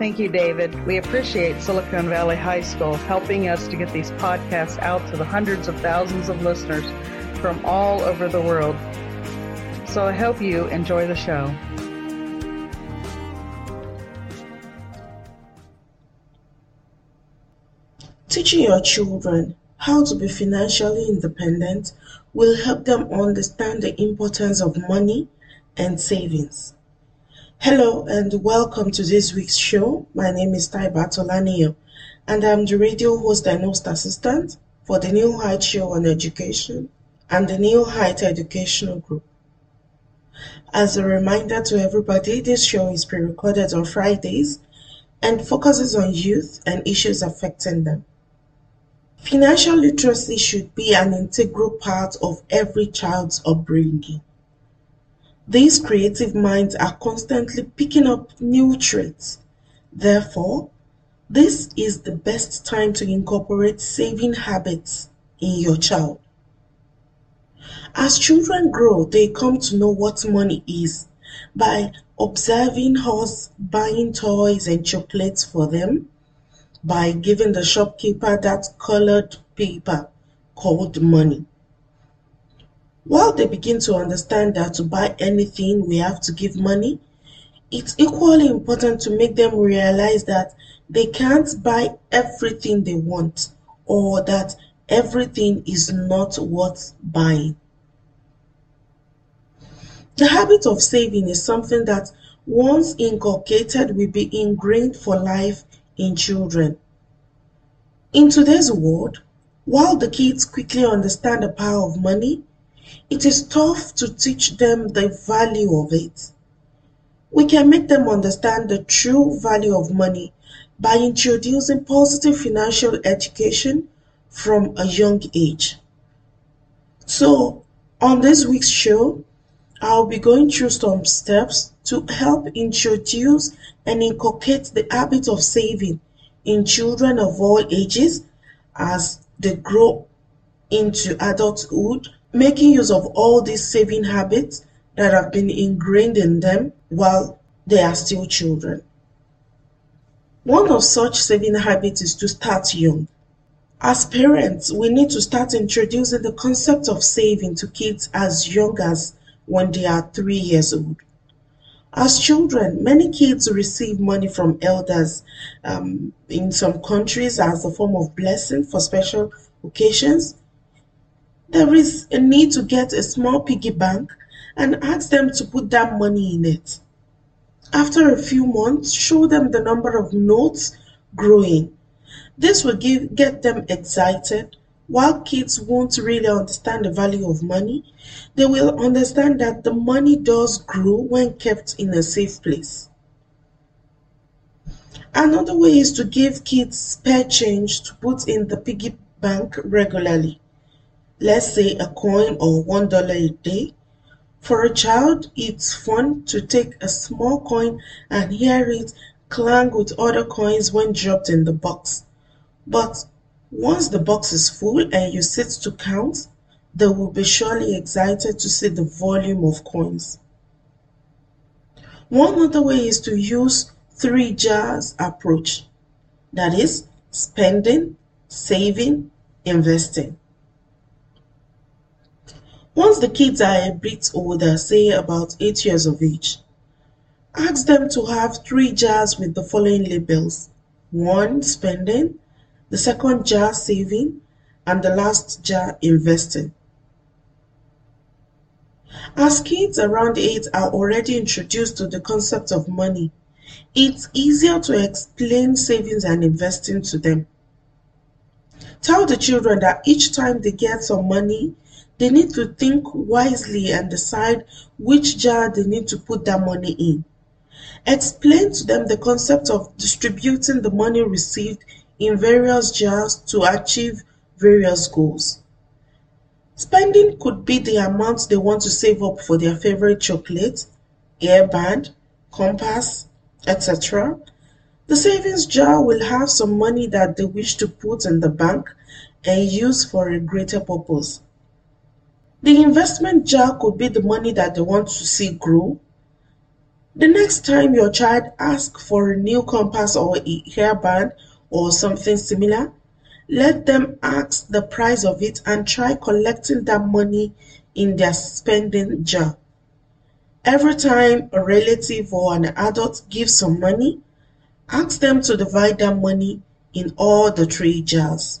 Thank you, David. We appreciate Silicon Valley High School helping us to get these podcasts out to the hundreds of thousands of listeners from all over the world. So I hope you enjoy the show. Teaching your children how to be financially independent will help them understand the importance of money and savings. Hello and welcome to this week's show. My name is Taibat Olaniyan and I'm the radio host and host assistant for the New Height Show on Education and the New Height Educational Group. As a reminder to everybody, this show is pre-recorded on Fridays and focuses on youth and issues affecting them. Financial literacy should be an integral part of every child's upbringing. These creative minds are constantly picking up new traits. Therefore, this is the best time to incorporate saving habits in your child. As children grow, they come to know what money is by observing us buying toys and chocolates for them, by giving the shopkeeper that colored paper called money. While they begin to understand that to buy anything we have to give money, it's equally important to make them realize that they can't buy everything they want or that everything is not worth buying. The habit of saving is something that once inculcated will be ingrained for life in children. In today's world, while the kids quickly understand the power of money, it is tough to teach them the value of it. We can make them understand the true value of money by introducing positive financial education from a young age. So, on this week's show, I'll be going through some steps to help introduce and inculcate the habit of saving in children of all ages as they grow into adulthood making use of all these saving habits that have been ingrained in them while they are still children. One of such saving habits is to start young. As parents, we need to start introducing the concept of saving to kids as young as when they are three years old. As children, many kids receive money from elders um, in some countries as a form of blessing for special occasions there is a need to get a small piggy bank and ask them to put that money in it. After a few months, show them the number of notes growing. This will give, get them excited. While kids won't really understand the value of money, they will understand that the money does grow when kept in a safe place. Another way is to give kids spare change to put in the piggy bank regularly let's say a coin or one dollar a day. For a child, it's fun to take a small coin and hear it clang with other coins when dropped in the box. But once the box is full and you sit to count, they will be surely excited to see the volume of coins. One other way is to use three jars approach. That is spending, saving, investing. Once the kids are a bit older, say about 8 years of age, Ask them to have three jars with the following labels: one spending, the second jar saving, and the last jar investing. As kids around 8 are already introduced to the concept of money, it's easier to explain savings and investing to them. Tell the children that each time they get some money, they need to think wisely and decide which jar they need to put their money in. Explain to them the concept of distributing the money received in various jars to achieve various goals. Spending could be the amount they want to save up for their favorite chocolate, hairband, compass, etc. The savings jar will have some money that they wish to put in the bank and use for a greater purpose. The investment jar could be the money that they want to see grow the next time your child asks for a new compass or a hairband or something similar, let them ask the price of it and try collecting that money in their spending jar. Every time a relative or an adult gives some money, ask them to divide that money in all the three jars.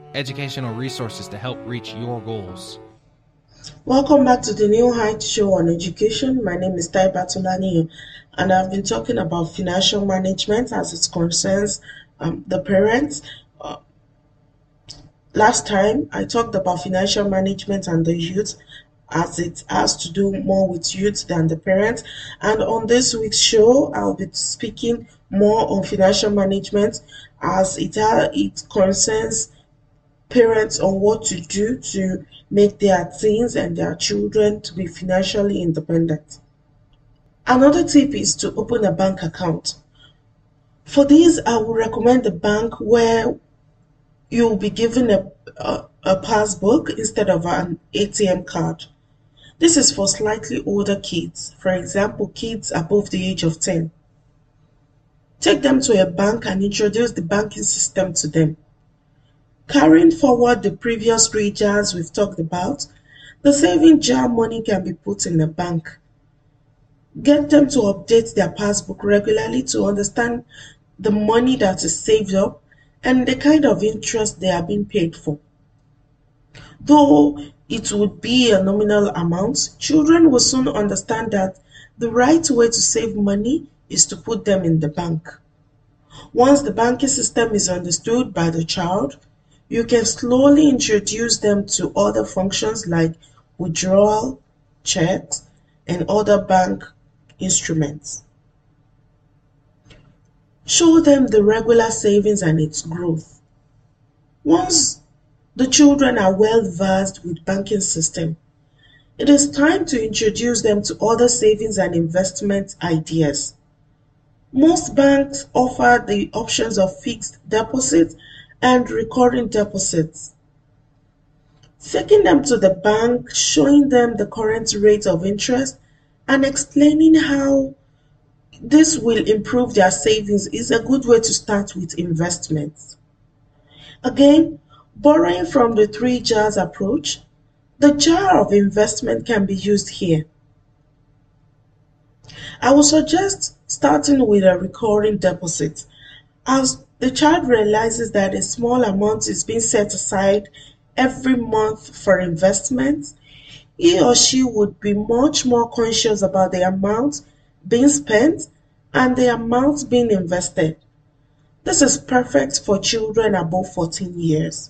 educational resources to help reach your goals. Welcome back to the New Heights Show on Education. My name is Tai Batulani, and I've been talking about financial management as it concerns um, the parents. Uh, last time, I talked about financial management and the youth as it has to do more with youth than the parents. And on this week's show, I'll be speaking more on financial management as it, uh, it concerns parents on what to do to make their teens and their children to be financially independent. Another tip is to open a bank account. For these, I would recommend a bank where you'll be given a, a, a passbook instead of an ATM card. This is for slightly older kids, for example, kids above the age of 10. Take them to a bank and introduce the banking system to them. Carrying forward the previous three jars we've talked about, the saving jar money can be put in a bank. Get them to update their passbook regularly to understand the money that is saved up and the kind of interest they are being paid for. Though it would be a nominal amount, children will soon understand that the right way to save money is to put them in the bank. Once the banking system is understood by the child, you can slowly introduce them to other functions like withdrawal, checks, and other bank instruments. Show them the regular savings and its growth. Once the children are well versed with banking system, it is time to introduce them to other savings and investment ideas. Most banks offer the options of fixed deposit and recurring deposits. Taking them to the bank, showing them the current rate of interest, and explaining how this will improve their savings is a good way to start with investments. Again, borrowing from the three jars approach, the jar of investment can be used here. I would suggest starting with a recurring deposit as the child realizes that a small amount is being set aside every month for investments, he or she would be much more conscious about the amount being spent and the amount being invested. This is perfect for children above 14 years.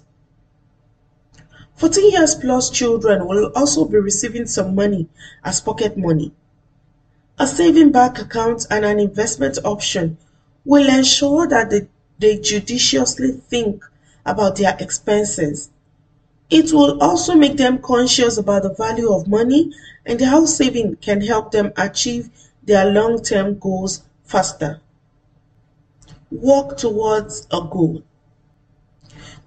14 years plus children will also be receiving some money as pocket money. A saving bank account and an investment option will ensure that the they judiciously think about their expenses. It will also make them conscious about the value of money and how saving can help them achieve their long term goals faster. work towards a goal.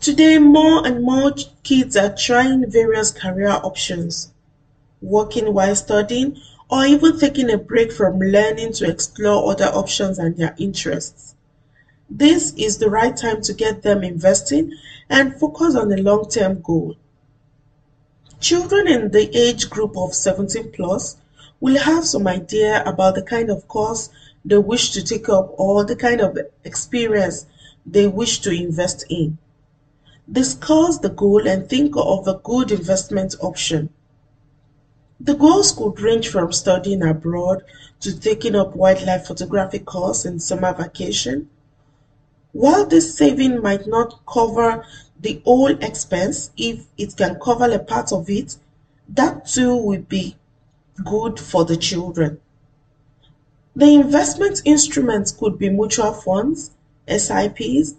Today, more and more kids are trying various career options, working while studying, or even taking a break from learning to explore other options and their interests. This is the right time to get them investing and focus on a long term goal. Children in the age group of 17 plus will have some idea about the kind of course they wish to take up or the kind of experience they wish to invest in. Discuss the goal and think of a good investment option. The goals could range from studying abroad to taking up wildlife photography course in summer vacation. While this saving might not cover the whole expense, if it can cover a part of it, that too will be good for the children. The investment instruments could be mutual funds, SIPs,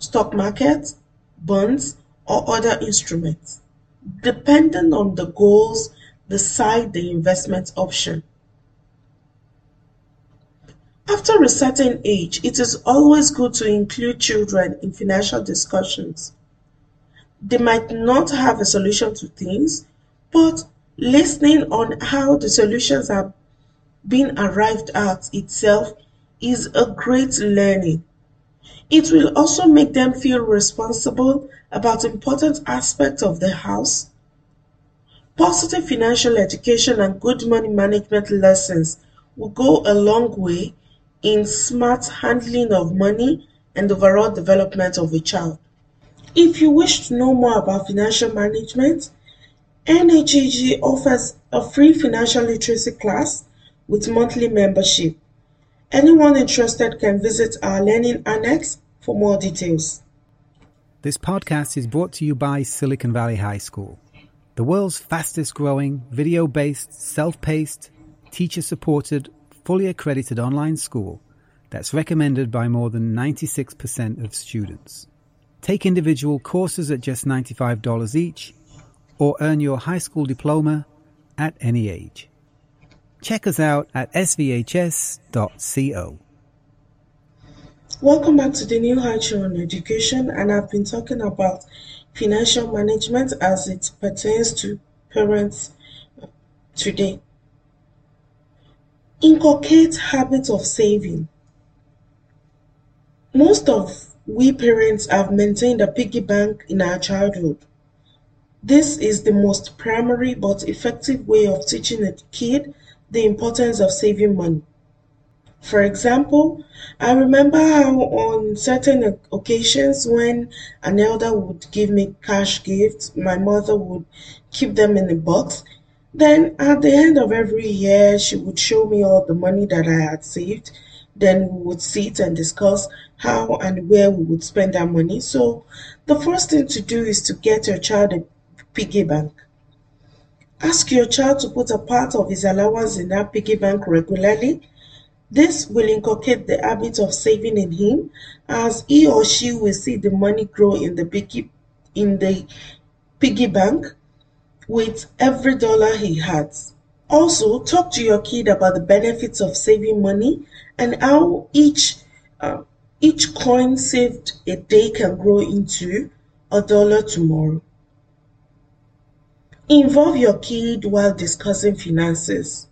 stock markets, bonds, or other instruments. Depending on the goals, decide the investment option. After a certain age, it is always good to include children in financial discussions. They might not have a solution to things, but listening on how the solutions are being arrived at itself is a great learning. It will also make them feel responsible about important aspects of the house. Positive financial education and good money management lessons will go a long way in smart handling of money and overall development of a child. If you wish to know more about financial management, NHEG offers a free financial literacy class with monthly membership. Anyone interested can visit our learning annex for more details. This podcast is brought to you by Silicon Valley High School, the world's fastest growing, video based, self paced, teacher supported, fully accredited online school that's recommended by more than 96% of students. Take individual courses at just $95 each or earn your high school diploma at any age. Check us out at svhs.co. Welcome back to the New Show on Education, and I've been talking about financial management as it pertains to parents today. Inculcate habits of saving. Most of we parents have maintained a piggy bank in our childhood. This is the most primary but effective way of teaching a kid the importance of saving money. For example, I remember how on certain occasions when an elder would give me cash gifts, my mother would keep them in a box. Then at the end of every year, she would show me all the money that I had saved. Then we would sit and discuss how and where we would spend our money. So the first thing to do is to get your child a piggy bank. Ask your child to put a part of his allowance in that piggy bank regularly. This will inculcate the habit of saving in him as he or she will see the money grow in the piggy, in the piggy bank with every dollar he has. Also, talk to your kid about the benefits of saving money and how each uh, each coin saved a day can grow into a dollar tomorrow. Involve your kid while discussing finances.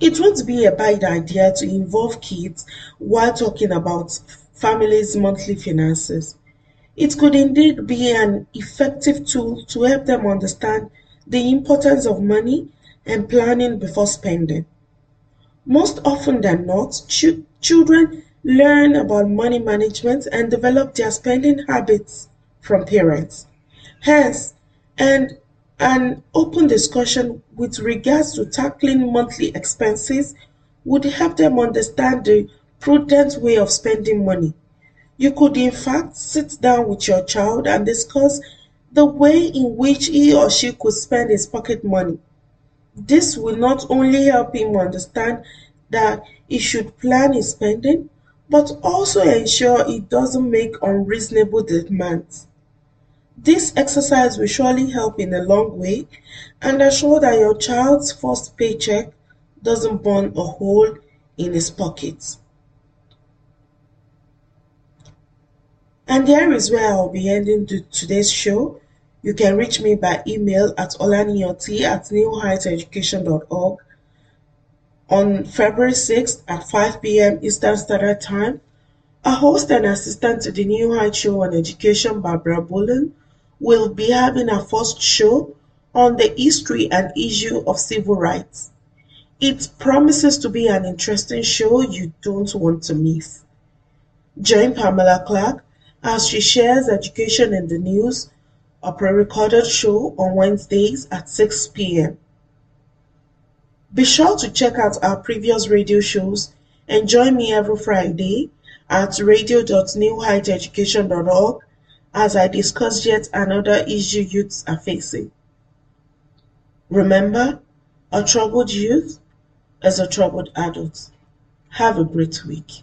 It won't be a bad idea to involve kids while talking about families' monthly finances. It could indeed be an effective tool to help them understand the importance of money and planning before spending. Most often than not, ch- children learn about money management and develop their spending habits from parents. Hence, and an open discussion with regards to tackling monthly expenses would help them understand the prudent way of spending money. You could, in fact, sit down with your child and discuss the way in which he or she could spend his pocket money. This will not only help him understand that he should plan his spending, but also ensure he doesn't make unreasonable demands. This exercise will surely help in the long way and assure that your child's first paycheck doesn't burn a hole in his pocket. And there is where I'll be ending today's show. You can reach me by email at olanioti at newheightseducation.org on February 6th at 5 p.m. Eastern Standard Time. A host and assistant to the New Heights Show on Education, Barbara Bullen, will be having a first show on the history and issue of civil rights. It promises to be an interesting show you don't want to miss. Join Pamela Clark as she shares education in the news, a pre-recorded show on Wednesdays at 6 p.m. Be sure to check out our previous radio shows and join me every Friday at radio.newheighteducation.org as I discuss yet another issue youths are facing. Remember, a troubled youth is a troubled adult. Have a great week.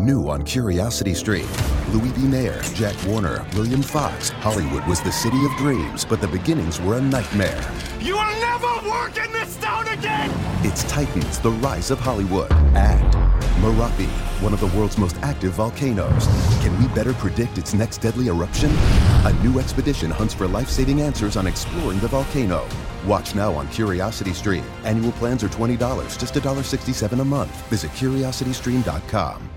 New on Curiosity Stream. Louis B. Mayer, Jack Warner, William Fox. Hollywood was the city of dreams, but the beginnings were a nightmare. You will never work in this town again! It's Titans, the rise of Hollywood. And Merapi, one of the world's most active volcanoes. Can we better predict its next deadly eruption? A new expedition hunts for life saving answers on exploring the volcano. Watch now on Curiosity Stream. Annual plans are $20, just $1.67 a month. Visit curiositystream.com.